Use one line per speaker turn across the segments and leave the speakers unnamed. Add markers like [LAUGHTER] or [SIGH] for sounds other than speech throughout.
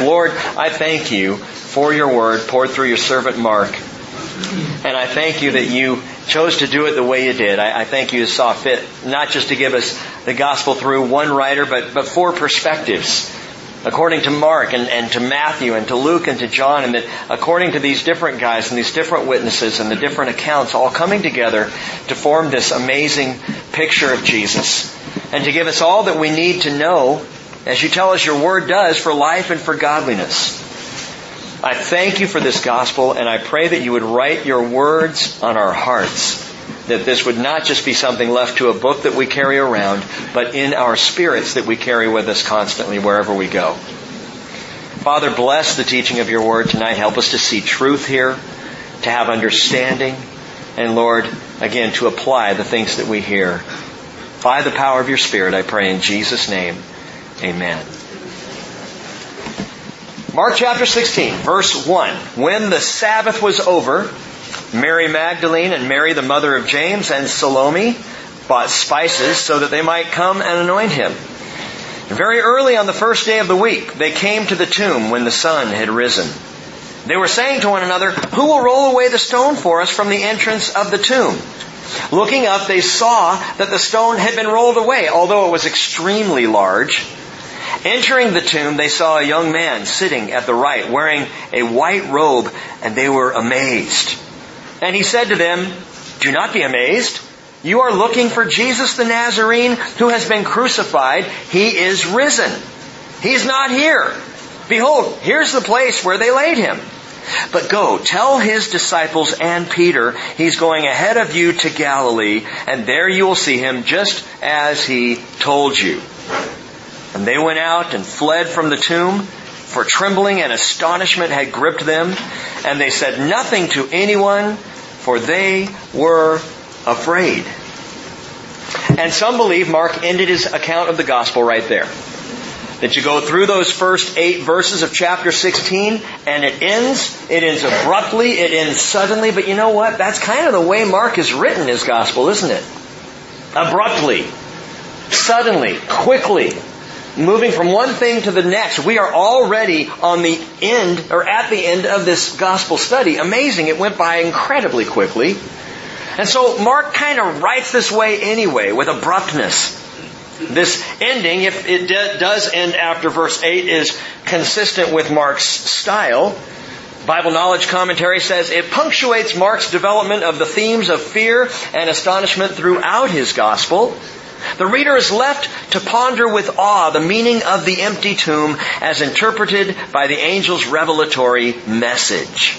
Lord, I thank you for your word poured through your servant Mark. And I thank you that you chose to do it the way you did. I, I thank you saw fit not just to give us the gospel through one writer, but, but four perspectives according to Mark and, and to Matthew and to Luke and to John, and that according to these different guys and these different witnesses and the different accounts all coming together to form this amazing picture of Jesus and to give us all that we need to know as you tell us your word does for life and for godliness. I thank you for this gospel and I pray that you would write your words on our hearts. That this would not just be something left to a book that we carry around, but in our spirits that we carry with us constantly wherever we go. Father, bless the teaching of your word tonight. Help us to see truth here, to have understanding, and Lord, again, to apply the things that we hear. By the power of your Spirit, I pray in Jesus' name. Amen. Mark chapter 16, verse 1. When the Sabbath was over, Mary Magdalene and Mary, the mother of James, and Salome bought spices so that they might come and anoint him. Very early on the first day of the week, they came to the tomb when the sun had risen. They were saying to one another, Who will roll away the stone for us from the entrance of the tomb? Looking up, they saw that the stone had been rolled away, although it was extremely large. Entering the tomb, they saw a young man sitting at the right, wearing a white robe, and they were amazed. And he said to them, Do not be amazed. You are looking for Jesus the Nazarene who has been crucified. He is risen. He's not here. Behold, here's the place where they laid him. But go, tell his disciples and Peter, he's going ahead of you to Galilee, and there you will see him just as he told you. And they went out and fled from the tomb, for trembling and astonishment had gripped them, and they said nothing to anyone, for they were afraid. And some believe Mark ended his account of the gospel right there. That you go through those first eight verses of chapter 16 and it ends. It ends abruptly. It ends suddenly. But you know what? That's kind of the way Mark has written his gospel, isn't it? Abruptly. Suddenly. Quickly moving from one thing to the next. We are already on the end or at the end of this gospel study. Amazing. It went by incredibly quickly. And so Mark kind of writes this way anyway with abruptness. This ending, if it does end after verse 8, is consistent with Mark's style. Bible Knowledge Commentary says it punctuates Mark's development of the themes of fear and astonishment throughout his gospel. The reader is left to ponder with awe the meaning of the empty tomb as interpreted by the angel's revelatory message.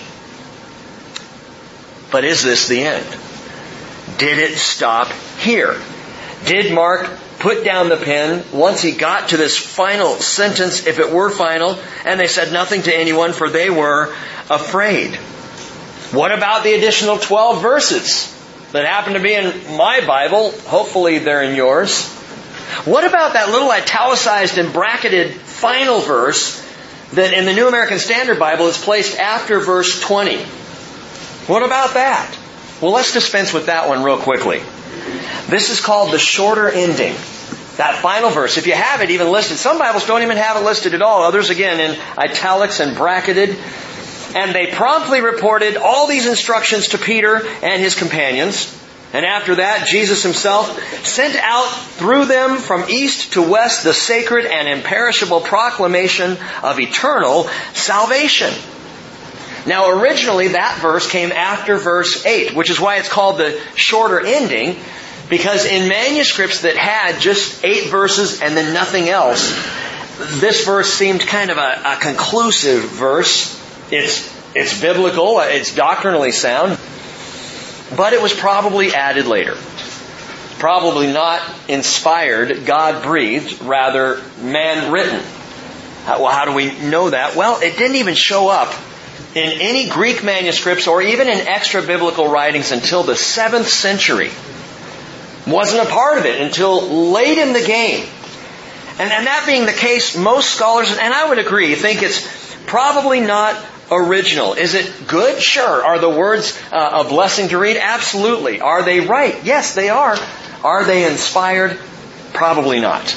But is this the end? Did it stop here? Did Mark put down the pen once he got to this final sentence, if it were final, and they said nothing to anyone for they were afraid. What about the additional 12 verses? that happen to be in my Bible. Hopefully they're in yours. What about that little italicized and bracketed final verse that in the New American Standard Bible is placed after verse 20? What about that? Well, let's dispense with that one real quickly. This is called the shorter ending. That final verse, if you have it even listed, some Bibles don't even have it listed at all. Others, again, in italics and bracketed and they promptly reported all these instructions to Peter and his companions. And after that, Jesus himself sent out through them from east to west the sacred and imperishable proclamation of eternal salvation. Now originally that verse came after verse 8, which is why it's called the shorter ending, because in manuscripts that had just eight verses and then nothing else, this verse seemed kind of a, a conclusive verse. It's it's biblical, it's doctrinally sound, but it was probably added later. Probably not inspired, God breathed, rather man written. Well, how do we know that? Well, it didn't even show up in any Greek manuscripts or even in extra biblical writings until the 7th century. Wasn't a part of it until late in the game. And, and that being the case, most scholars, and I would agree, think it's probably not original. Is it good? Sure. Are the words uh, a blessing to read? Absolutely. Are they right? Yes, they are. Are they inspired? Probably not.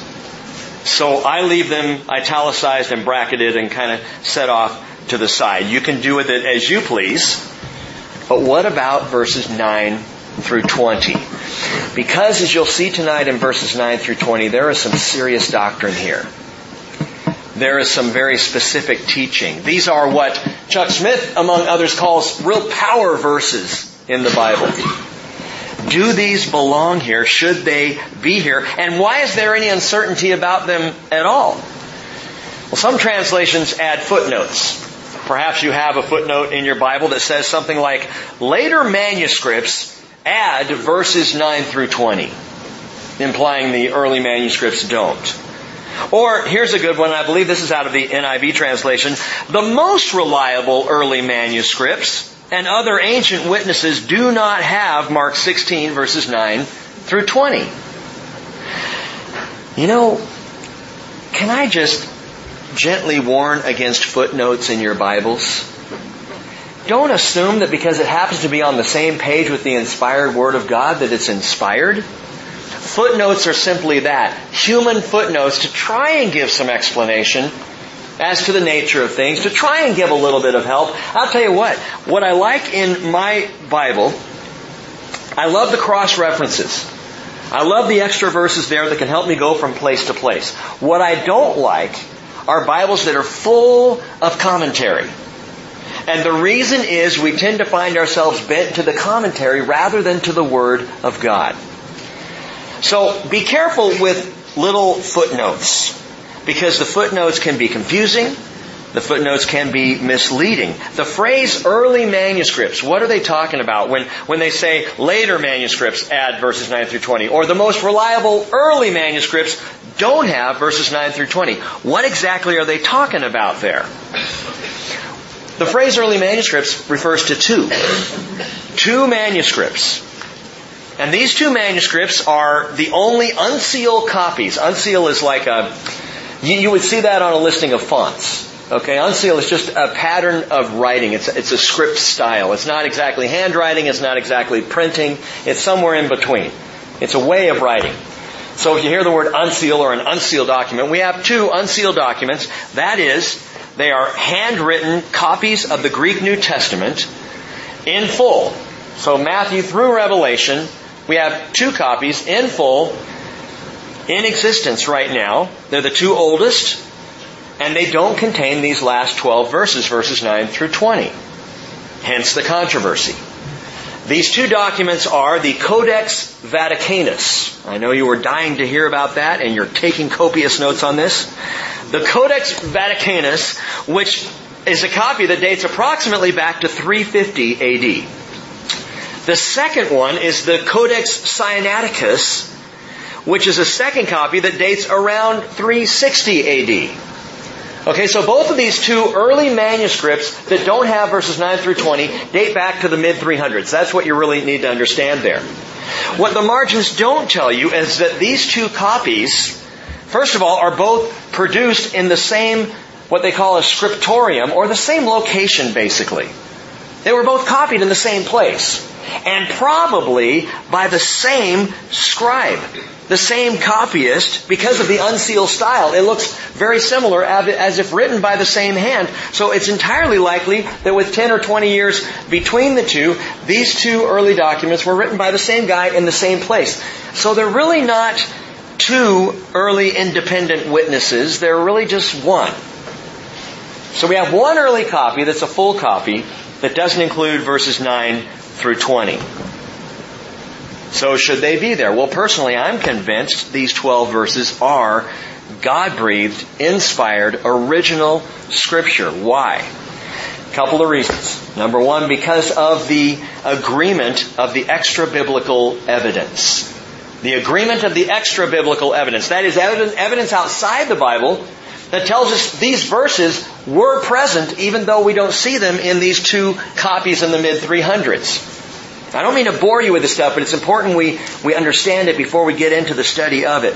So I leave them italicized and bracketed and kind of set off to the side. You can do with it as you please. But what about verses 9 through 20? Because as you'll see tonight in verses 9 through 20, there is some serious doctrine here there is some very specific teaching. These are what Chuck Smith, among others, calls real power verses in the Bible. Do these belong here? Should they be here? And why is there any uncertainty about them at all? Well, some translations add footnotes. Perhaps you have a footnote in your Bible that says something like, later manuscripts add verses 9 through 20, implying the early manuscripts don't. Or here's a good one, I believe this is out of the NIV translation. The most reliable early manuscripts and other ancient witnesses do not have Mark 16 verses 9 through 20. You know, can I just gently warn against footnotes in your Bibles? Don't assume that because it happens to be on the same page with the inspired Word of God that it's inspired. Footnotes are simply that, human footnotes to try and give some explanation as to the nature of things, to try and give a little bit of help. I'll tell you what, what I like in my Bible, I love the cross references. I love the extra verses there that can help me go from place to place. What I don't like are Bibles that are full of commentary. And the reason is we tend to find ourselves bent to the commentary rather than to the Word of God. So be careful with little footnotes because the footnotes can be confusing. The footnotes can be misleading. The phrase early manuscripts, what are they talking about when, when they say later manuscripts add verses 9 through 20? Or the most reliable early manuscripts don't have verses 9 through 20. What exactly are they talking about there? The phrase early manuscripts refers to two. Two manuscripts and these two manuscripts are the only unsealed copies. Uncial is like a, you, you would see that on a listing of fonts. Okay, uncial is just a pattern of writing. It's, it's a script style. It's not exactly handwriting. It's not exactly printing. It's somewhere in between. It's a way of writing. So if you hear the word uncial or an unsealed document, we have two unsealed documents. That is, they are handwritten copies of the Greek New Testament in full. So Matthew through Revelation we have two copies in full in existence right now. They're the two oldest, and they don't contain these last 12 verses, verses 9 through 20. Hence the controversy. These two documents are the Codex Vaticanus. I know you were dying to hear about that, and you're taking copious notes on this. The Codex Vaticanus, which is a copy that dates approximately back to 350 AD. The second one is the Codex Sinaiticus, which is a second copy that dates around 360 AD. Okay, so both of these two early manuscripts that don't have verses 9 through 20 date back to the mid 300s. That's what you really need to understand there. What the margins don't tell you is that these two copies, first of all, are both produced in the same, what they call a scriptorium, or the same location, basically. They were both copied in the same place and probably by the same scribe, the same copyist, because of the unsealed style. It looks very similar as if written by the same hand. So it's entirely likely that with 10 or 20 years between the two, these two early documents were written by the same guy in the same place. So they're really not two early independent witnesses, they're really just one. So we have one early copy that's a full copy that doesn't include verses 9 through 20. So should they be there? Well, personally, I'm convinced these 12 verses are God-breathed, inspired, original scripture. Why? A couple of reasons. Number one, because of the agreement of the extra biblical evidence. The agreement of the extra biblical evidence. That is evidence outside the Bible that tells us these verses were present even though we don't see them in these two copies in the mid 300s. I don't mean to bore you with this stuff, but it's important we, we understand it before we get into the study of it.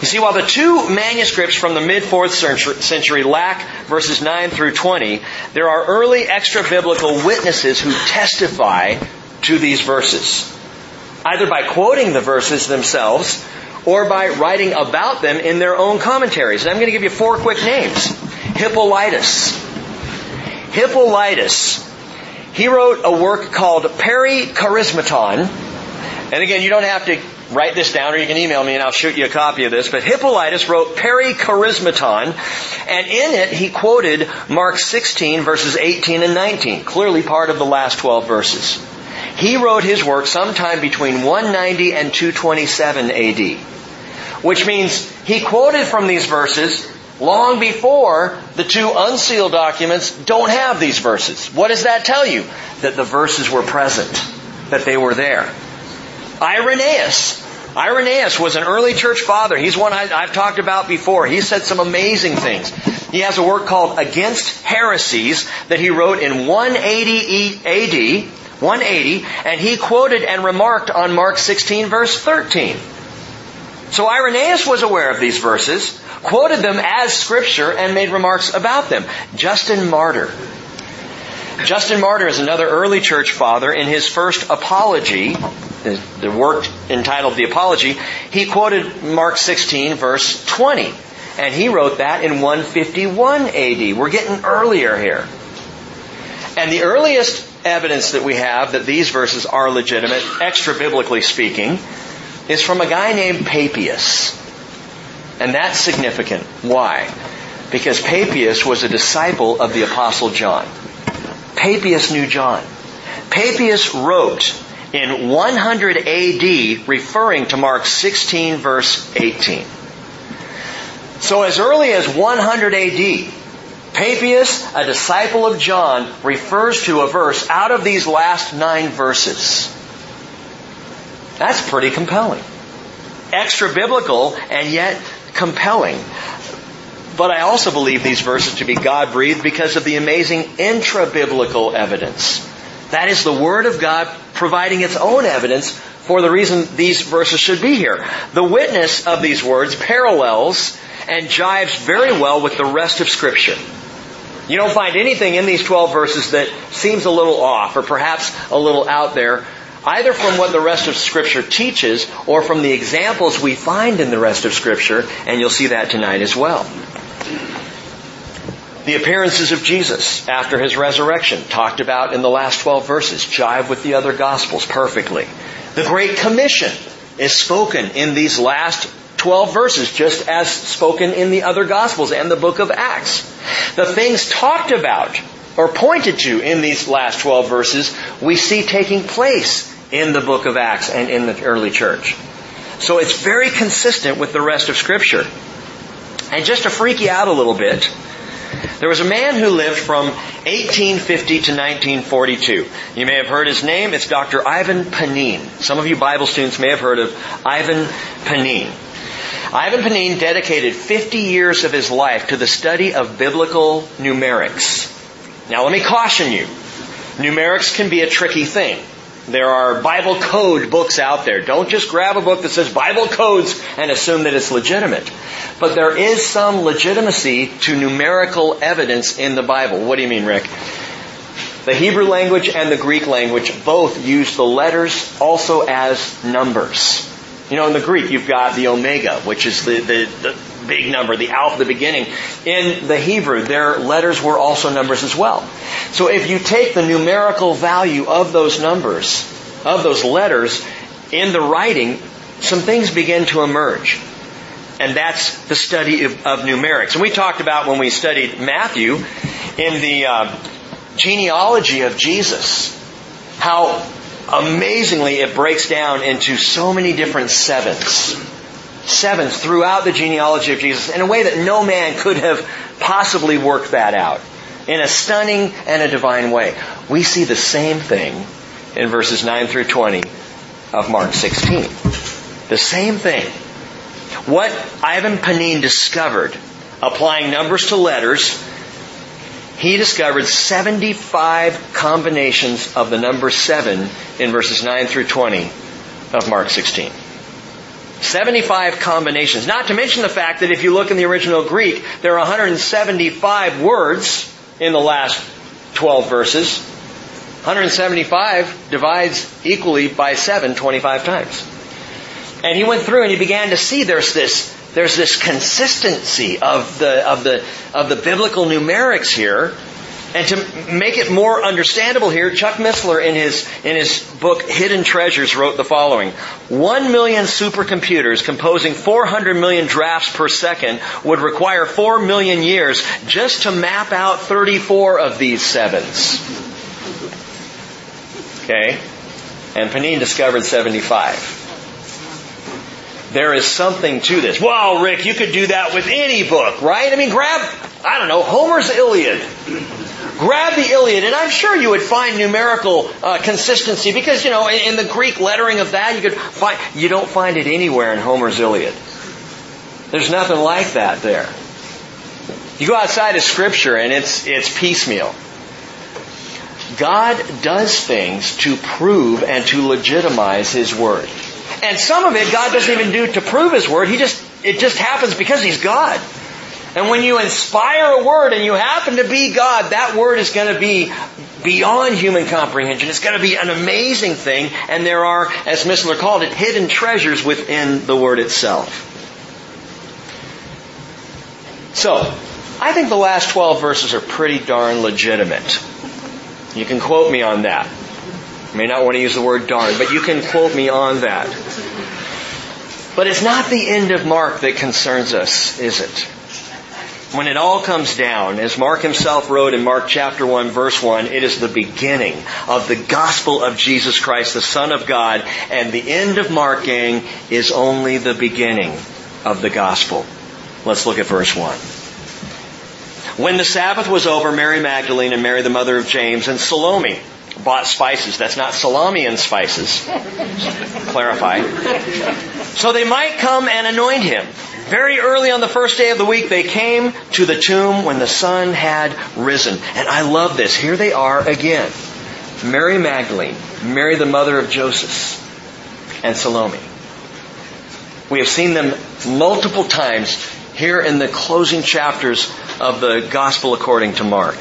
You see, while the two manuscripts from the mid 4th century lack verses 9 through 20, there are early extra biblical witnesses who testify to these verses, either by quoting the verses themselves or by writing about them in their own commentaries. And I'm going to give you four quick names. Hippolytus. Hippolytus, he wrote a work called Pericharismaton. And again, you don't have to write this down or you can email me and I'll shoot you a copy of this. But Hippolytus wrote Pericharismaton, and in it he quoted Mark 16 verses 18 and 19, clearly part of the last 12 verses. He wrote his work sometime between 190 and 227 AD, which means he quoted from these verses long before the two unsealed documents don't have these verses. What does that tell you? That the verses were present, that they were there. Irenaeus. Irenaeus was an early church father. He's one I, have talked about before. He said some amazing things. He has a work called Against Heresies that he wrote in 180 AD, 180, and he quoted and remarked on Mark 16 verse 13. So Irenaeus was aware of these verses quoted them as scripture and made remarks about them. Justin Martyr. Justin Martyr is another early church father. In his first apology, the work entitled The Apology, he quoted Mark 16 verse 20. And he wrote that in 151 AD. We're getting earlier here. And the earliest evidence that we have that these verses are legitimate, extra biblically speaking, is from a guy named Papias. And that's significant. Why? Because Papias was a disciple of the Apostle John. Papias knew John. Papias wrote in 100 AD referring to Mark 16 verse 18. So as early as 100 AD, Papias, a disciple of John, refers to a verse out of these last nine verses. That's pretty compelling. Extra biblical and yet compelling. But I also believe these verses to be God breathed because of the amazing intra biblical evidence. That is the Word of God providing its own evidence for the reason these verses should be here. The witness of these words parallels and jives very well with the rest of Scripture. You don't find anything in these 12 verses that seems a little off or perhaps a little out there either from what the rest of Scripture teaches or from the examples we find in the rest of Scripture, and you'll see that tonight as well. The appearances of Jesus after his resurrection, talked about in the last 12 verses, jive with the other Gospels perfectly. The Great Commission is spoken in these last 12 verses, just as spoken in the other Gospels and the book of Acts. The things talked about or pointed to in these last 12 verses, we see taking place in the book of Acts and in the early church. So it's very consistent with the rest of scripture. And just to freak you out a little bit, there was a man who lived from 1850 to 1942. You may have heard his name. It's Dr. Ivan Panin. Some of you Bible students may have heard of Ivan Panin. Ivan Panin dedicated 50 years of his life to the study of biblical numerics. Now let me caution you. Numerics can be a tricky thing. There are Bible code books out there. Don't just grab a book that says Bible codes and assume that it's legitimate. But there is some legitimacy to numerical evidence in the Bible. What do you mean, Rick? The Hebrew language and the Greek language both use the letters also as numbers. You know, in the Greek, you've got the omega, which is the, the, the big number, the alpha, the beginning. In the Hebrew, their letters were also numbers as well. So if you take the numerical value of those numbers, of those letters in the writing, some things begin to emerge. And that's the study of, of numerics. And we talked about when we studied Matthew in the uh, genealogy of Jesus, how amazingly it breaks down into so many different sevens sevens throughout the genealogy of Jesus in a way that no man could have possibly worked that out in a stunning and a divine way. We see the same thing in verses 9 through 20 of Mark 16. The same thing. What Ivan Panin discovered applying numbers to letters, he discovered 75 combinations of the number 7 in verses 9 through 20 of Mark 16. 75 combinations. Not to mention the fact that if you look in the original Greek, there are 175 words in the last 12 verses. 175 divides equally by 7 25 times. And he went through and he began to see there's this there's this consistency of the of the of the biblical numerics here and to make it more understandable here, Chuck Missler in his, in his book Hidden Treasures wrote the following. One million supercomputers composing 400 million drafts per second would require four million years just to map out 34 of these sevens. Okay? And Panin discovered 75 there is something to this. Wow, Rick, you could do that with any book, right? I mean, grab, I don't know, Homer's Iliad grab the Iliad, and I'm sure you would find numerical uh, consistency because, you know, in, in, the Greek lettering of that, you could find, you don't find it anywhere in Homer's Iliad. There's nothing like that there. You go outside of Scripture and it's, it's piecemeal. God does things to prove and to legitimize His Word. And some of it God doesn't even do to prove His Word. He just, it just happens because He's God. And when you inspire a word and you happen to be God, that word is going to be beyond human comprehension. It's going to be an amazing thing. And there are, as Missler called it, hidden treasures within the word itself. So, I think the last 12 verses are pretty darn legitimate. You can quote me on that. You may not want to use the word darn, but you can quote me on that. But it's not the end of Mark that concerns us, is it? when it all comes down, as Mark himself wrote in Mark chapter 1 verse 1, it is the beginning of the gospel of Jesus Christ, the Son of God, and the end of Marking is only the beginning of the gospel. Let's look at verse 1. When the Sabbath was over, Mary Magdalene and Mary the mother of James and Salome bought spices. That's not salami and spices. [LAUGHS] Clarify. So they might come and anoint him. Very early on the first day of the week, they came to the tomb when the sun had risen. And I love this. Here they are again. Mary Magdalene, Mary the mother of Joseph, and Salome. We have seen them multiple times here in the closing chapters of the Gospel according to Mark.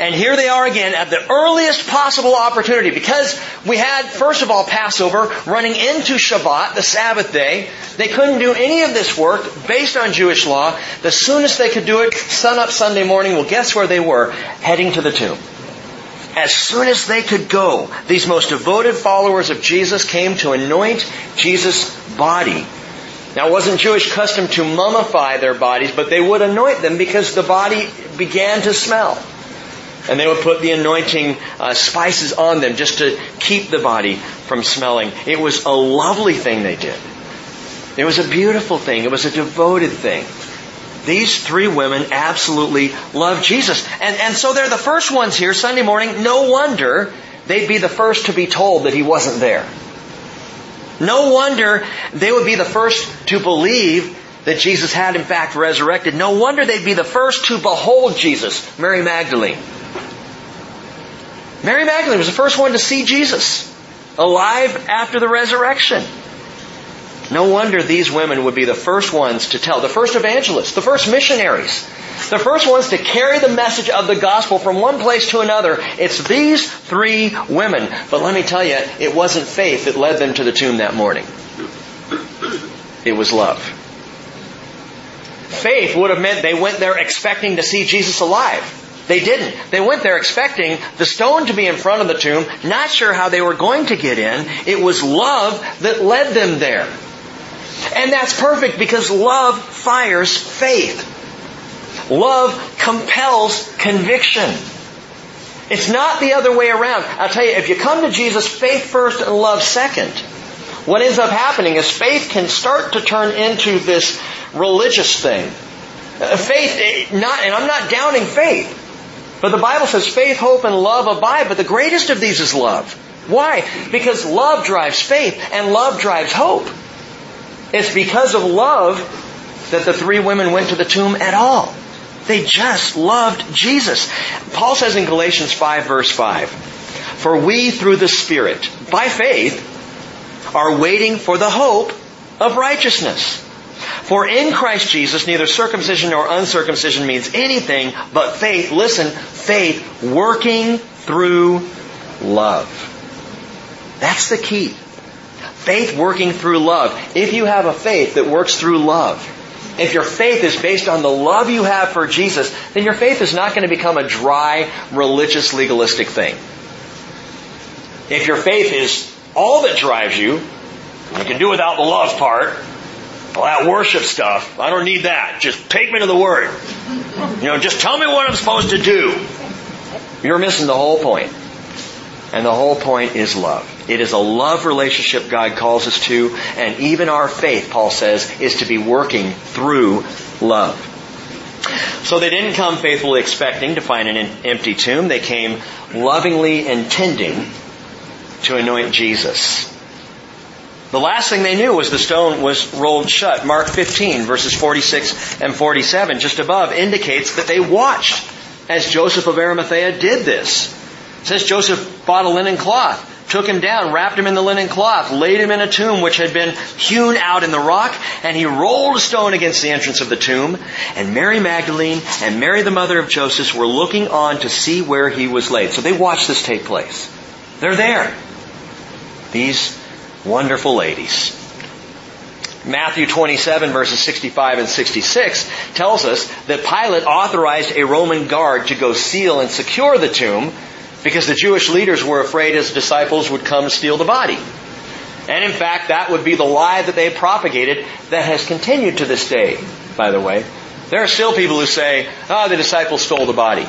And here they are again at the earliest possible opportunity because we had, first of all, Passover running into Shabbat, the Sabbath day. They couldn't do any of this work based on Jewish law. The soonest they could do it, sun up Sunday morning, well, guess where they were? Heading to the tomb. As soon as they could go, these most devoted followers of Jesus came to anoint Jesus' body now, it wasn't Jewish custom to mummify their bodies, but they would anoint them because the body began to smell. And they would put the anointing uh, spices on them just to keep the body from smelling. It was a lovely thing they did. It was a beautiful thing. It was a devoted thing. These three women absolutely love Jesus. And, and so they're the first ones here Sunday morning. No wonder they'd be the first to be told that he wasn't there. No wonder they would be the first to believe that Jesus had in fact resurrected, no wonder they'd be the first to behold Jesus, Mary Magdalene. Mary Magdalene was the first one to see Jesus alive after the resurrection. No wonder these women would be the first ones to tell, the first evangelists, the first missionaries, the first ones to carry the message of the gospel from one place to another. It's these three women. But let me tell you, it wasn't faith that led them to the tomb that morning. It was love faith would have meant they went there expecting to see Jesus alive. They didn't. They went there expecting the stone to be in front of the tomb, not sure how they were going to get in. It was love that led them there. And that's perfect because love fires faith. Love compels conviction. It's not the other way around. I'll tell you, if you come to Jesus faith first and love second, what ends up happening is faith can start to turn into this religious thing. Uh, faith, eh, not, and I'm not downing faith. But the Bible says faith, hope, and love abide, but the greatest of these is love. Why? Because love drives faith and love drives hope. It's because of love that the three women went to the tomb at all. They just loved Jesus. Paul says in Galatians 5 verse 5, For we through the Spirit, by faith, are waiting for the hope of righteousness. For in Christ Jesus, neither circumcision nor uncircumcision means anything but faith, listen, faith working through love. That's the key. Faith working through love. If you have a faith that works through love, if your faith is based on the love you have for Jesus, then your faith is not going to become a dry, religious, legalistic thing. If your faith is all that drives you, you can do without the love part, well, that worship stuff, I don't need that. Just take me to the Word. You know, just tell me what I'm supposed to do. You're missing the whole point. And the whole point is love. It is a love relationship God calls us to, and even our faith, Paul says, is to be working through love. So they didn't come faithfully expecting to find an empty tomb. They came lovingly intending to anoint Jesus. The last thing they knew was the stone was rolled shut. Mark 15 verses 46 and 47 just above indicates that they watched as Joseph of Arimathea did this. It says Joseph bought a linen cloth, took him down, wrapped him in the linen cloth, laid him in a tomb which had been hewn out in the rock, and he rolled a stone against the entrance of the tomb. And Mary Magdalene and Mary the mother of Joseph were looking on to see where he was laid. So they watched this take place. They're there. These Wonderful ladies. Matthew 27 verses 65 and 66 tells us that Pilate authorized a Roman guard to go seal and secure the tomb because the Jewish leaders were afraid his disciples would come steal the body. And in fact, that would be the lie that they propagated that has continued to this day, by the way. There are still people who say, ah, oh, the disciples stole the body.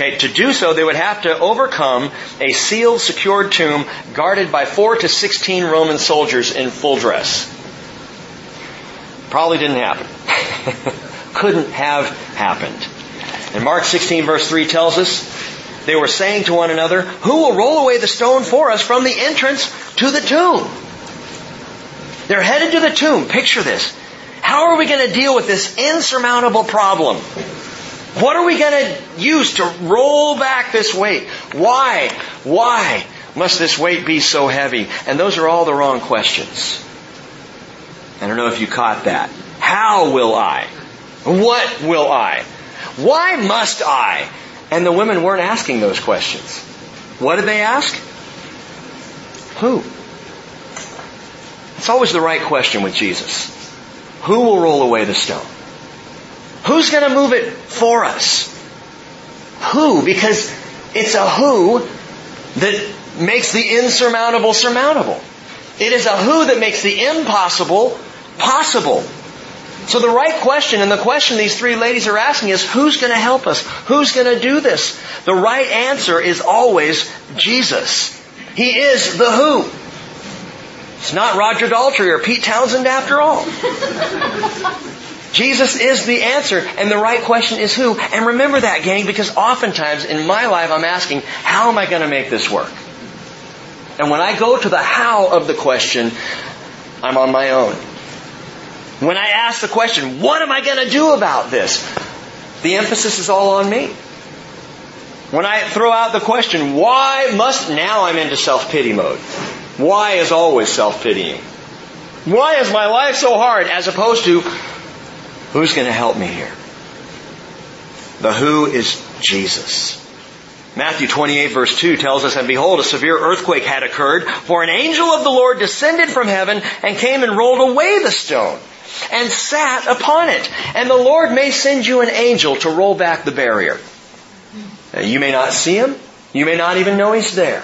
Okay, to do so, they would have to overcome a sealed, secured tomb guarded by four to sixteen Roman soldiers in full dress. Probably didn't happen. [LAUGHS] Couldn't have happened. And Mark 16 verse 3 tells us, they were saying to one another, Who will roll away the stone for us from the entrance to the tomb? They're headed to the tomb. Picture this. How are we going to deal with this insurmountable problem? What are we going to use to roll back this weight? Why? Why must this weight be so heavy? And those are all the wrong questions. I don't know if you caught that. How will I? What will I? Why must I? And the women weren't asking those questions. What did they ask? Who? It's always the right question with Jesus. Who will roll away the stone? Who's going to move it for us? Who? Because it's a who that makes the insurmountable surmountable. It is a who that makes the impossible possible. So the right question and the question these three ladies are asking is who's going to help us? Who's going to do this? The right answer is always Jesus. He is the who. It's not Roger Daltrey or Pete Townshend after all. Jesus is the answer, and the right question is who. And remember that, gang, because oftentimes in my life I'm asking, how am I going to make this work? And when I go to the how of the question, I'm on my own. When I ask the question, what am I going to do about this? The emphasis is all on me. When I throw out the question, why must, now I'm into self-pity mode. Why is always self-pitying. Why is my life so hard as opposed to, Who's going to help me here? The who is Jesus. Matthew 28 verse 2 tells us, And behold, a severe earthquake had occurred, for an angel of the Lord descended from heaven and came and rolled away the stone and sat upon it. And the Lord may send you an angel to roll back the barrier. Now, you may not see him. You may not even know he's there.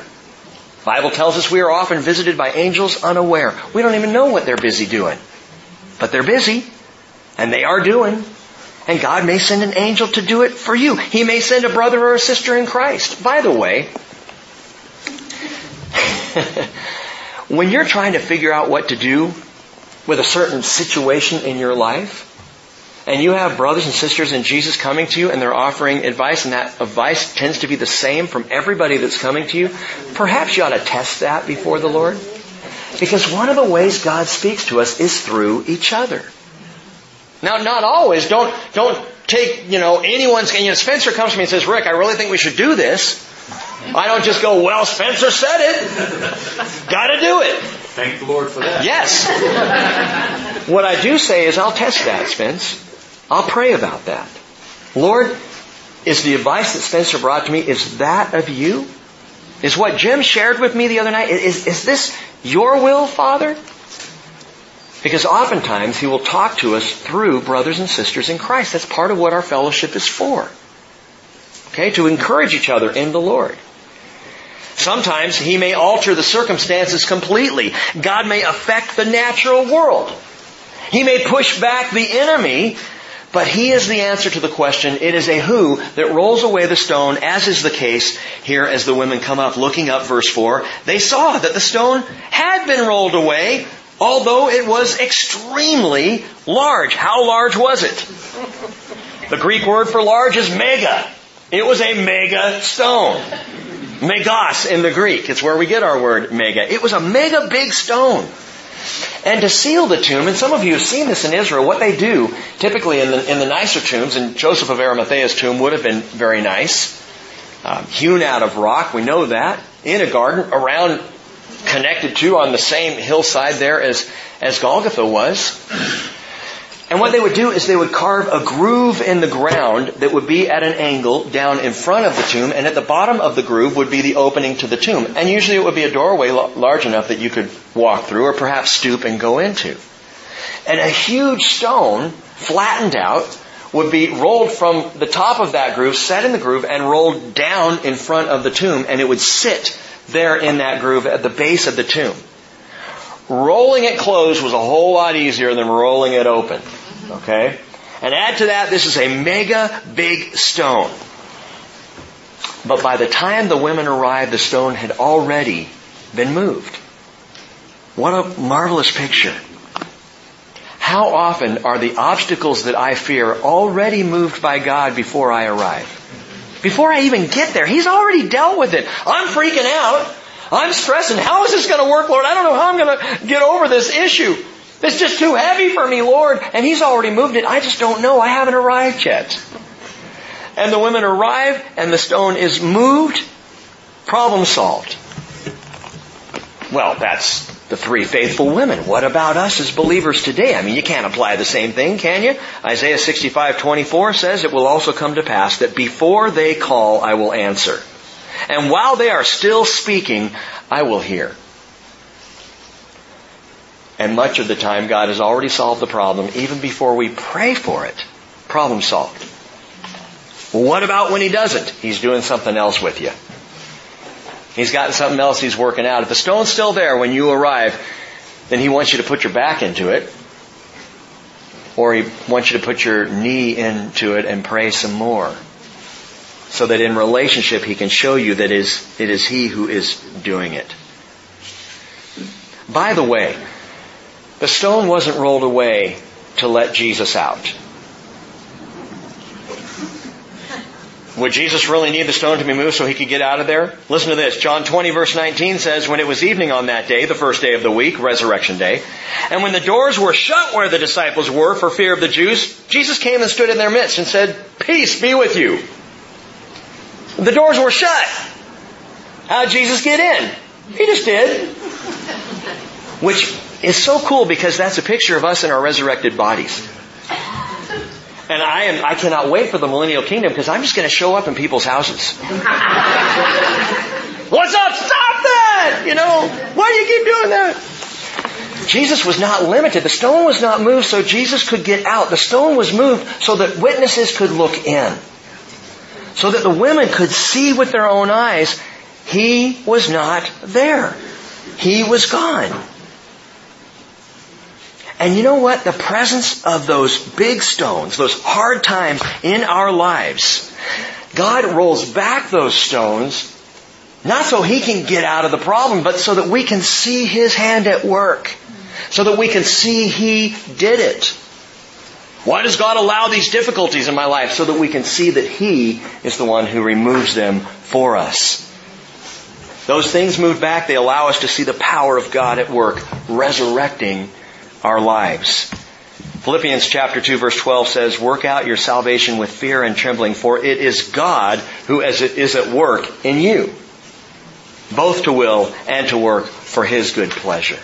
The Bible tells us we are often visited by angels unaware. We don't even know what they're busy doing. But they're busy. And they are doing. And God may send an angel to do it for you. He may send a brother or a sister in Christ. By the way, [LAUGHS] when you're trying to figure out what to do with a certain situation in your life, and you have brothers and sisters in Jesus coming to you and they're offering advice and that advice tends to be the same from everybody that's coming to you, perhaps you ought to test that before the Lord. Because one of the ways God speaks to us is through each other. Now, not always. Don't, don't take, you know, anyone's, you know, Spencer comes to me and says, Rick, I really think we should do this. I don't just go, well, Spencer said it. Gotta do it.
Thank the Lord for that.
Yes. what I do say is, I'll test that, Spence. I'll pray about that. Lord, is the advice that Spencer brought to me, is that of you? Is what Jim shared with me the other night, is, is this your will, Father? Because oftentimes he will talk to us through brothers and sisters in Christ. That's part of what our fellowship is for. Okay, to encourage each other in the Lord. Sometimes he may alter the circumstances completely. God may affect the natural world. He may push back the enemy, but he is the answer to the question. It is a who that rolls away the stone, as is the case here as the women come up, looking up verse 4. They saw that the stone had been rolled away, although it was extremely large. How large was it? The Greek word for large is mega. It was a mega stone. Megas in the Greek. It's where we get our word mega. It was a mega big stone. And to seal the tomb, and some of you have seen this in Israel, what they do, typically in the, in the nicer tombs, and Joseph of Arimathea's tomb would have been very nice, uh, hewn out of rock, we know that, in a garden, around connected to on the same hillside there as, as Golgotha was. And what they would do is they would carve a groove in the ground that would be at an angle down in front of the tomb, and at the bottom of the groove would be the opening to the tomb. And usually it would be a doorway large enough that you could walk through or perhaps stoop and go into. And a huge stone, flattened out, would be rolled from the top of that groove, set in the groove, and rolled down in front of the tomb, and it would sit there in that groove at the base of the tomb. Rolling it closed was a whole lot easier than rolling it open. Okay? And add to that, this is a mega big stone. But by the time the women arrived, the stone had already been moved. What a marvelous picture. How often are the obstacles that I fear already moved by God before I arrive? Before I even get there, He's already dealt with it. I'm freaking out. I'm stressing. How is this going to work, Lord? I don't know how I'm going to get over this issue. It's just too heavy for me, Lord. And He's already moved it. I just don't know. I haven't arrived yet. And the women arrive, and the stone is moved. Problem solved. Well, that's the three faithful women. What about us as believers today? I mean, you can't apply the same thing, can you? Isaiah 65:24 says, "It will also come to pass that before they call, I will answer, and while they are still speaking, I will hear." And much of the time, God has already solved the problem even before we pray for it. Problem solved. What about when He doesn't? He's doing something else with you. He's got something else he's working out. If the stone's still there when you arrive, then he wants you to put your back into it. Or he wants you to put your knee into it and pray some more. So that in relationship he can show you that is, it is he who is doing it. By the way, the stone wasn't rolled away to let Jesus out. Would Jesus really need the stone to be moved so he could get out of there? Listen to this. John 20 verse 19 says, When it was evening on that day, the first day of the week, resurrection day, and when the doors were shut where the disciples were for fear of the Jews, Jesus came and stood in their midst and said, Peace be with you. The doors were shut. How'd Jesus get in? He just did. Which is so cool because that's a picture of us in our resurrected bodies. And I am, I cannot wait for the millennial kingdom because I'm just going to show up in people's houses. [LAUGHS] What's up? Stop that! You know, why do you keep doing that? Jesus was not limited. The stone was not moved so Jesus could get out. The stone was moved so that witnesses could look in. So that the women could see with their own eyes, he was not there. He was gone. And you know what? The presence of those big stones, those hard times in our lives, God rolls back those stones, not so He can get out of the problem, but so that we can see His hand at work. So that we can see He did it. Why does God allow these difficulties in my life? So that we can see that He is the one who removes them for us. Those things move back, they allow us to see the power of God at work, resurrecting our lives. Philippians chapter 2 verse 12 says, work out your salvation with fear and trembling, for it is God who is at work in you, both to will and to work for His good pleasure.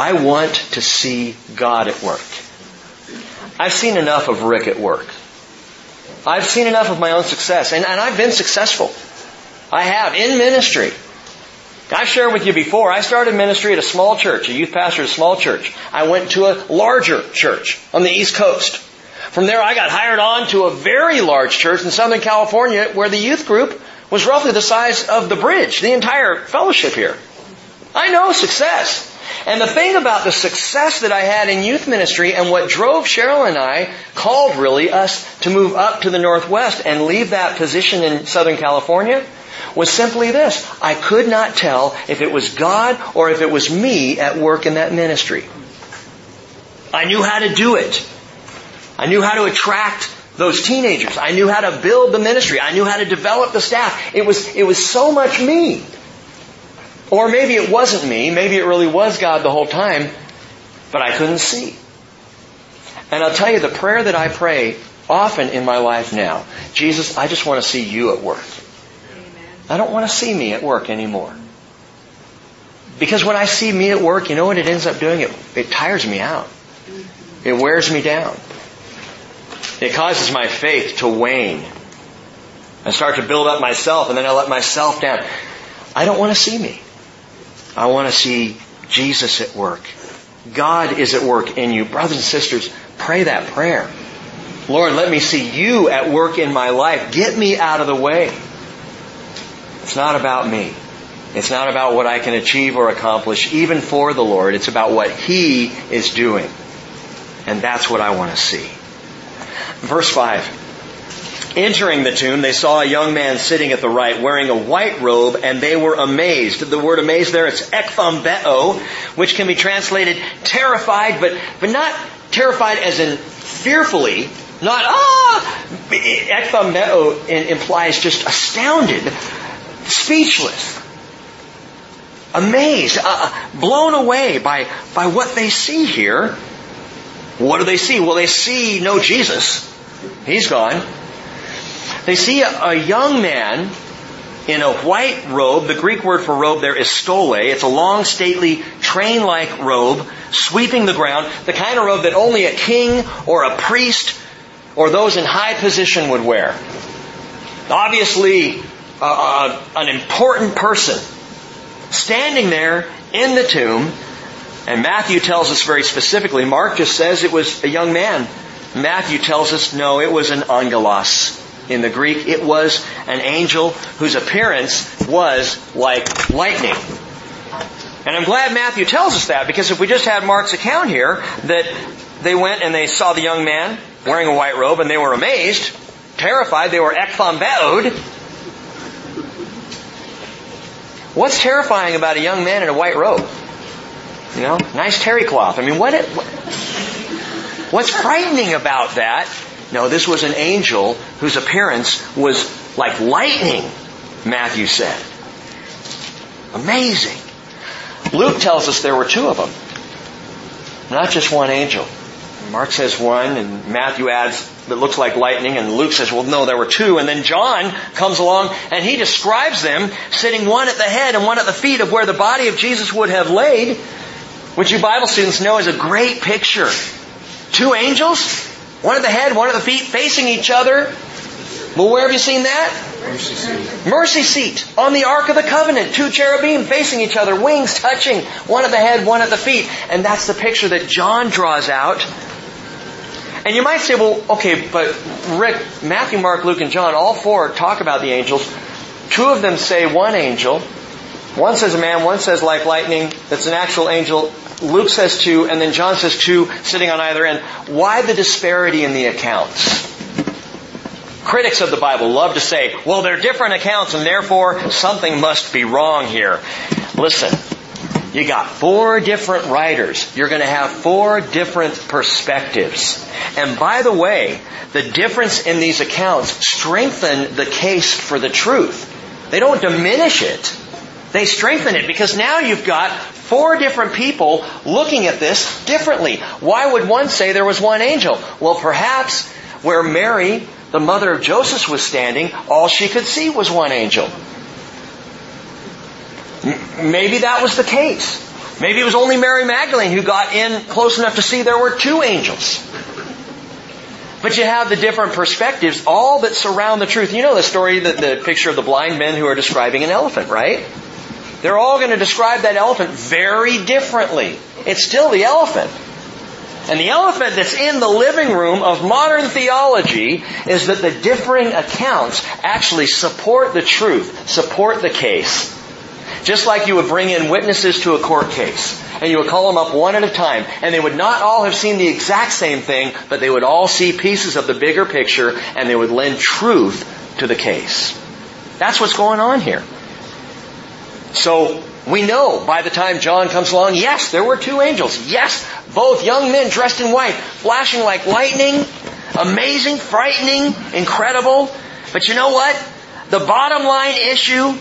I want to see God at work. I've seen enough of Rick at work. I've seen enough of my own success, and, and I've been successful. I have in ministry. I shared with you before, I started ministry at a small church, a youth pastor at a small church. I went to a larger church on the East Coast. From there, I got hired on to a very large church in Southern California where the youth group was roughly the size of the bridge, the entire fellowship here. I know success. And the thing about the success that I had in youth ministry and what drove Cheryl and I called really us to move up to the Northwest and leave that position in Southern California was simply this. I could not tell if it was God or if it was me at work in that ministry. I knew how to do it. I knew how to attract those teenagers. I knew how to build the ministry. I knew how to develop the staff. It was, it was so much me. Or maybe it wasn't me. Maybe it really was God the whole time, but I couldn't see. And I'll tell you, the prayer that I pray often in my life now, Jesus, I just want to see you at work. I don't want to see me at work anymore. Because when I see me at work, you know what it ends up doing? It, it tires me out. It wears me down. It causes my faith to wane. I start to build up myself and then I let myself down. I don't want to see me. I want to see Jesus at work. God is at work in you. Brothers and sisters, pray that prayer. Lord, let me see you at work in my life. Get me out of the way. It's not about me. It's not about what I can achieve or accomplish, even for the Lord. It's about what He is doing. And that's what I want to see. Verse 5. Entering the tomb, they saw a young man sitting at the right, wearing a white robe, and they were amazed. The word amazed there, it's ekthambeo, which can be translated terrified, but, but not terrified as in fearfully, not, ah! Ekthambeo implies just astounded speechless, amazed, uh, uh, blown away by, by what they see here. What do they see? Well, they see no Jesus. He's gone. They see a, a young man in a white robe. The Greek word for robe there is stole. It's a long, stately, train-like robe sweeping the ground, the kind of robe that only a king or a priest or those in high position would wear. Obviously, an important person standing there in the tomb. And Matthew tells us very specifically. Mark just says it was a young man. Matthew tells us, no, it was an angelos. In the Greek, it was an angel whose appearance was like lightning. And I'm glad Matthew tells us that because if we just had Mark's account here, that they went and they saw the young man wearing a white robe and they were amazed, terrified, they were ekthambeod, What's terrifying about a young man in a white robe? You know, nice terry cloth. I mean, what, it, what what's frightening about that? No, this was an angel whose appearance was like lightning, Matthew said. Amazing. Luke tells us there were two of them. Not just one angel. Mark says one, and Matthew adds that looks like lightning, and Luke says, well, no, there were two. And then John comes along, and he describes them sitting one at the head and one at the feet of where the body of Jesus would have laid, which you Bible students know is a great picture. Two angels, one at the head, one at the feet, facing each other. Well, where have you seen that? Mercy
seat. Mercy
seat on the Ark of the Covenant. Two cherubim facing each other, wings touching, one at the head, one at the feet. And that's the picture that John draws out and you might say, well, okay, but Rick, Matthew, Mark, Luke, and John, all four talk about the angels. Two of them say one angel. One says a man, one says like lightning. That's an actual angel. Luke says two, and then John says two sitting on either end. Why the disparity in the accounts? Critics of the Bible love to say, well, they're different accounts and therefore something must be wrong here. Listen, you got four different writers. You're going to have four different perspectives. And by the way, the difference in these accounts strengthen the case for the truth. They don't diminish it. They strengthen it because now you've got four different people looking at this differently. Why would one say there was one angel? Well, perhaps where Mary, the mother of Joseph, was standing, all she could see was one angel. Maybe that was the case. Maybe it was only Mary Magdalene who got in close enough to see there were two angels. But you have the different perspectives, all that surround the truth. You know the story, the, the picture of the blind men who are describing an elephant, right? They're all going to describe that elephant very differently. It's still the elephant. And the elephant that's in the living room of modern theology is that the differing accounts actually support the truth, support the case. Just like you would bring in witnesses to a court case, and you would call them up one at a time, and they would not all have seen the exact same thing, but they would all see pieces of the bigger picture, and they would lend truth to the case. That's what's going on here. So, we know by the time John comes along, yes, there were two angels. Yes, both young men dressed in white, flashing like lightning, amazing, frightening, incredible. But you know what? The bottom line issue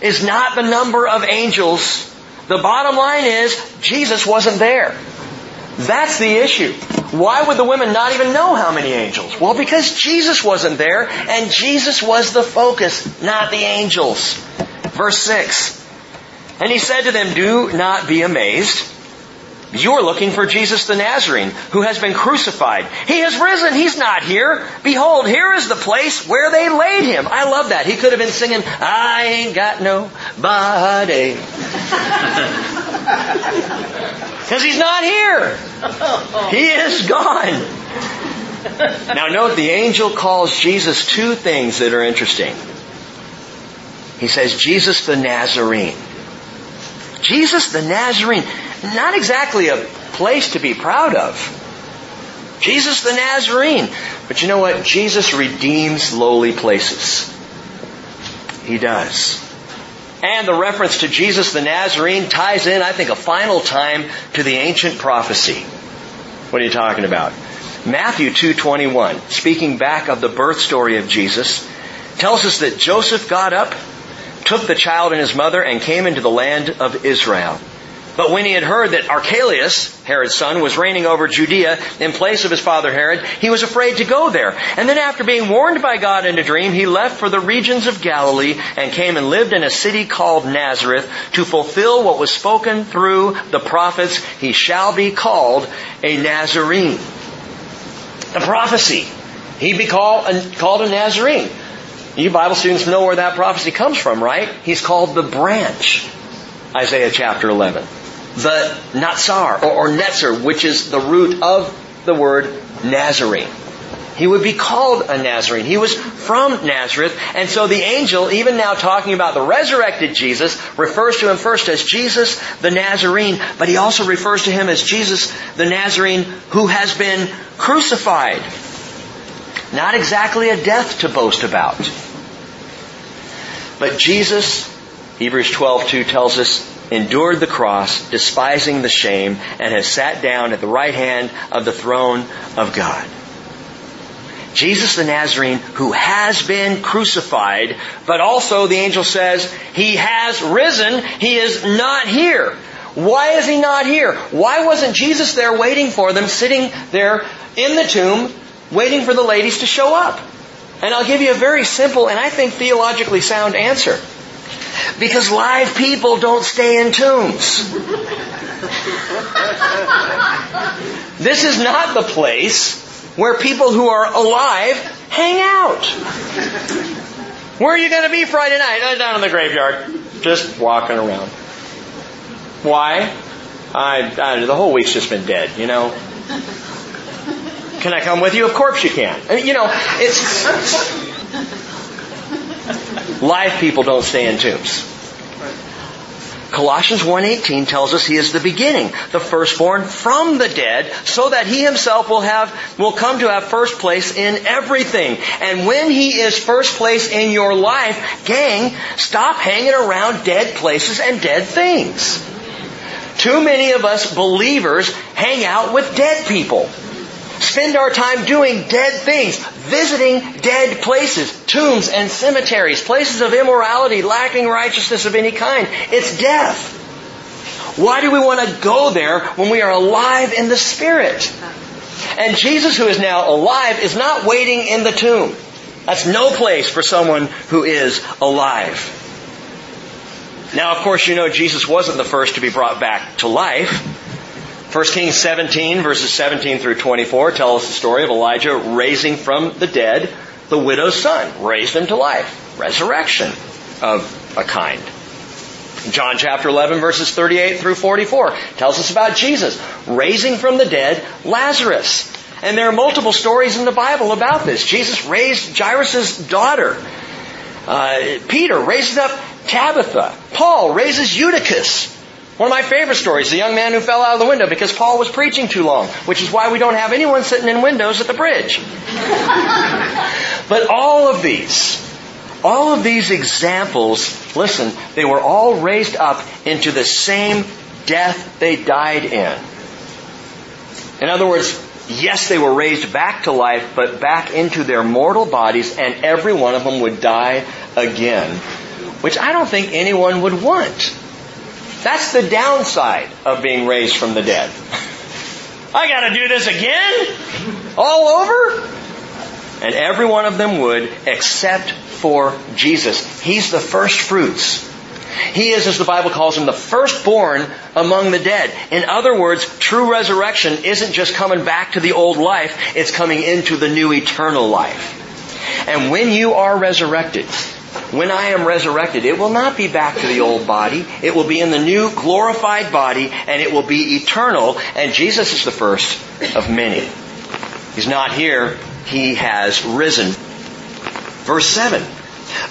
is not the number of angels. The bottom line is, Jesus wasn't there. That's the issue. Why would the women not even know how many angels? Well, because Jesus wasn't there, and Jesus was the focus, not the angels. Verse 6. And he said to them, Do not be amazed you're looking for Jesus the Nazarene, who has been crucified. He has risen. He's not here. Behold, here is the place where they laid him. I love that. He could have been singing, I ain't got no body. Because [LAUGHS] he's not here. He is gone. Now note the angel calls Jesus two things that are interesting. He says, Jesus the Nazarene. Jesus the Nazarene. Not exactly a place to be proud of. Jesus the Nazarene. But you know what? Jesus redeems lowly places. He does. And the reference to Jesus the Nazarene ties in, I think, a final time to the ancient prophecy. What are you talking about? Matthew 2:21, speaking back of the birth story of Jesus, tells us that Joseph got up, took the child and his mother and came into the land of Israel. But when he had heard that Archelaus, Herod's son, was reigning over Judea in place of his father Herod, he was afraid to go there. And then after being warned by God in a dream, he left for the regions of Galilee and came and lived in a city called Nazareth to fulfill what was spoken through the prophets. He shall be called a Nazarene. The prophecy. He'd be called a, called a Nazarene. You Bible students know where that prophecy comes from, right? He's called the branch. Isaiah chapter 11 but Natsar or, or Netzer, which is the root of the word Nazarene. He would be called a Nazarene. He was from Nazareth. And so the angel, even now talking about the resurrected Jesus, refers to him first as Jesus the Nazarene, but he also refers to him as Jesus the Nazarene who has been crucified. Not exactly a death to boast about. But Jesus, Hebrews 12, 2 tells us, endured the cross, despising the shame, and has sat down at the right hand of the throne of God. Jesus the Nazarene who has been crucified, but also the angel says he has risen. He is not here. Why is he not here? Why wasn't Jesus there waiting for them, sitting there in the tomb, waiting for the ladies to show up? And I'll give you a very simple and I think theologically sound answer. Because live people don't stay in tombs. this is not the place where people who are alive hang out. Where are you going to be Friday night? Uh, down in the graveyard. Just walking around. Why? I, I, the whole week's just been dead, you know. Can I come with you? Of course you can. Uh, you know, it's Live people don't stay in tombs. Colossians 1:18 tells us he is the beginning, the firstborn from the dead, so that he himself will have will come to have first place in everything. And when he is first place in your life, gang, stop hanging around dead places and dead things. Too many of us believers hang out with dead people spend our time doing dead things, visiting dead places, tombs and cemeteries, places of immorality, lacking righteousness of any kind. It's death. Why do we want to go there when we are alive in the Spirit? And Jesus, who is now alive, is not waiting in the tomb. That's no place for someone who is alive. Now, of course, you know Jesus wasn't the first to be brought back to life. 1 Kings 17, verses 17 through 24, tell us the story of Elijah raising from the dead the widow's son, raised him to life. Resurrection of a kind. John chapter 11, verses 38 through 44, tells us about Jesus raising from the dead Lazarus. And there are multiple stories in the Bible about this. Jesus raised Jairus' daughter. Uh, Peter raises up Tabitha. Paul raises Eutychus. One of my favorite stories, the young man who fell out of the window because Paul was preaching too long, which is why we don't have anyone sitting in windows at the bridge. but all of these, all of these examples, listen, they were all raised up into the same death they died in. In other words, yes, they were raised back to life, but back into their mortal bodies, and every one of them would die again, which I don't think anyone would want. That's the downside of being raised from the dead. I gotta do this again? All over? And every one of them would, except for Jesus. He's the first fruits. He is, as the Bible calls him, the firstborn among the dead. In other words, true resurrection isn't just coming back to the old life, it's coming into the new eternal life. And when you are resurrected, when I am resurrected, it will not be back to the old body. It will be in the new glorified body and it will be eternal. And Jesus is the first of many. He's not here. He has risen. Verse 7.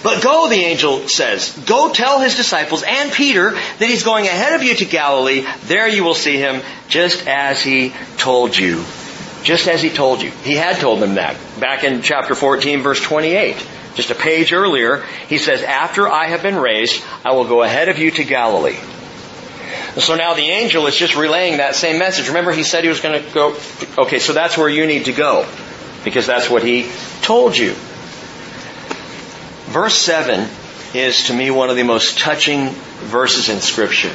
But go, the angel says, go tell his disciples and Peter that he's going ahead of you to Galilee. There you will see him just as he told you just as he told you. He had told them that back in chapter 14 verse 28. Just a page earlier, he says, after I have been raised, I will go ahead of you to Galilee. so now the angel is just relaying that same message. Remember he said he was going to go, okay, so that's where you need to go because that's what he told you. Verse 7 is to me one of the most touching verses in scripture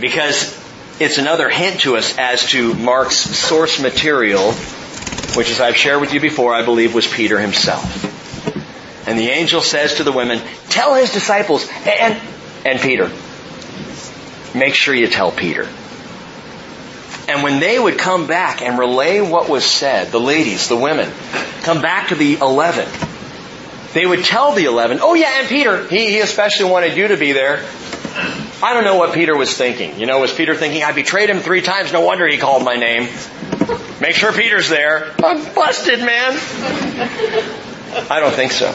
because it's another hint to us as to Mark's source material, which, as I've shared with you before, I believe was Peter himself. And the angel says to the women, Tell his disciples and, and Peter. Make sure you tell Peter. And when they would come back and relay what was said, the ladies, the women, come back to the eleven, they would tell the eleven, Oh yeah, and Peter, he, he especially wanted you to be there. I don't know what Peter was thinking. You know, was Peter thinking, I betrayed him three times, no wonder he called my name. Make sure Peter's there. I'm busted, man. I don't think so.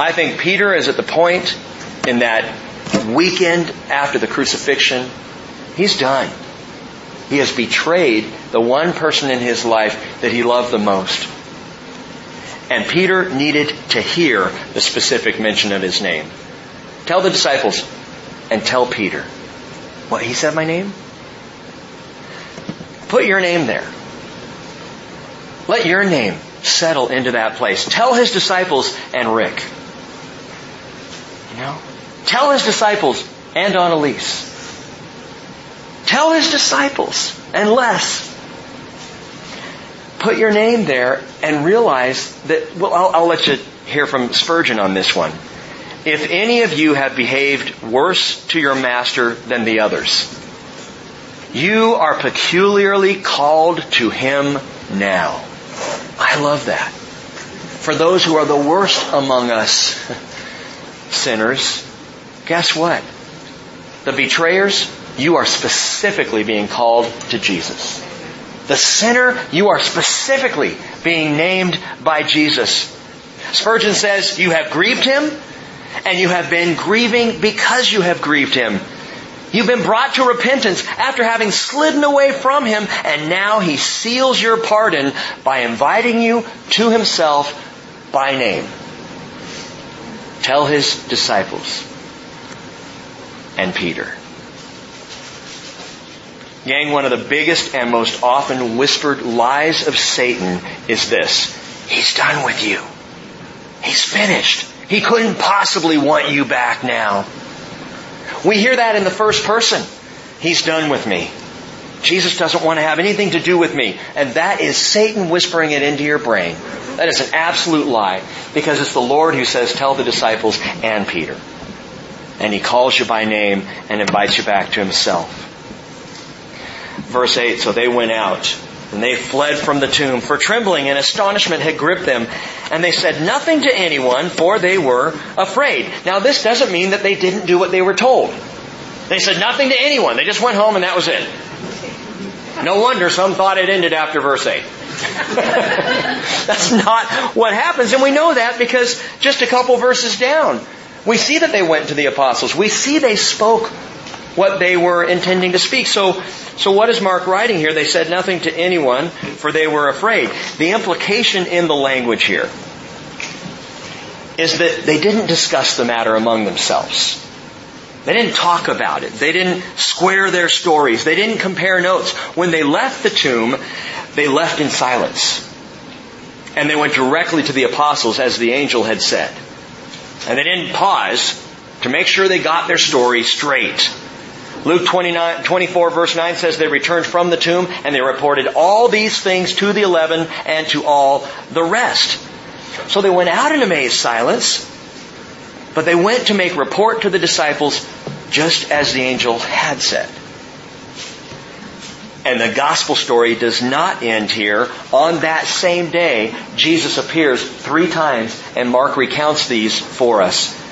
I think Peter is at the point in that weekend after the crucifixion, he's done. He has betrayed the one person in his life that he loved the most. And Peter needed to hear the specific mention of his name. Tell the disciples, and tell Peter, What, he said my name? Put your name there. Let your name settle into that place. Tell his disciples and Rick. You know? Tell his disciples and Annalise. Tell his disciples and Les. Put your name there and realize that, well, I'll, I'll let you hear from Spurgeon on this one if any of you have behaved worse to your master than the others, you are peculiarly called to him now. I love that. For those who are the worst among us [LAUGHS] sinners, guess what? The betrayers, you are specifically being called to Jesus. The sinner, you are specifically being named by Jesus. Spurgeon says, You have grieved him and you have been grieving because you have grieved him. You've been brought to repentance after having slidden away from him, and now he seals your pardon by inviting you to himself by name. Tell his disciples and Peter. Gang, one of the biggest and most often whispered lies of Satan is this. He's done with you. He's finished. He couldn't possibly want you back now. We hear that in the first person. He's done with me. Jesus doesn't want to have anything to do with me. And that is Satan whispering it into your brain. That is an absolute lie because it's the Lord who says, tell the disciples and Peter. And he calls you by name and invites you back to himself. Verse 8, so they went out and they fled from the tomb, for trembling and astonishment had gripped them. And they said nothing to anyone, for they were afraid. Now, this doesn't mean that they didn't do what they were told. They said nothing to anyone. They just went home and that was it. No wonder some thought it ended after verse 8. [LAUGHS] That's not what happens. And we know that because just a couple verses down, we see that they went to the apostles. We see they spoke what they were intending to speak. So so what is Mark writing here? They said nothing to anyone, for they were afraid. The implication in the language here is that they didn't discuss the matter among themselves. They didn't talk about it. They didn't square their stories. They didn't compare notes. When they left the tomb, they left in silence. And they went directly to the apostles as the angel had said. And they didn't pause to make sure they got their story straight. Luke 29, 24 verse 9 says they returned from the tomb and they reported all these things to the eleven and to all the rest. So they went out in amazed silence, but they went to make report to the disciples just as the angel had said. And the gospel story does not end here. On that same day, Jesus appears three times and Mark recounts these for us.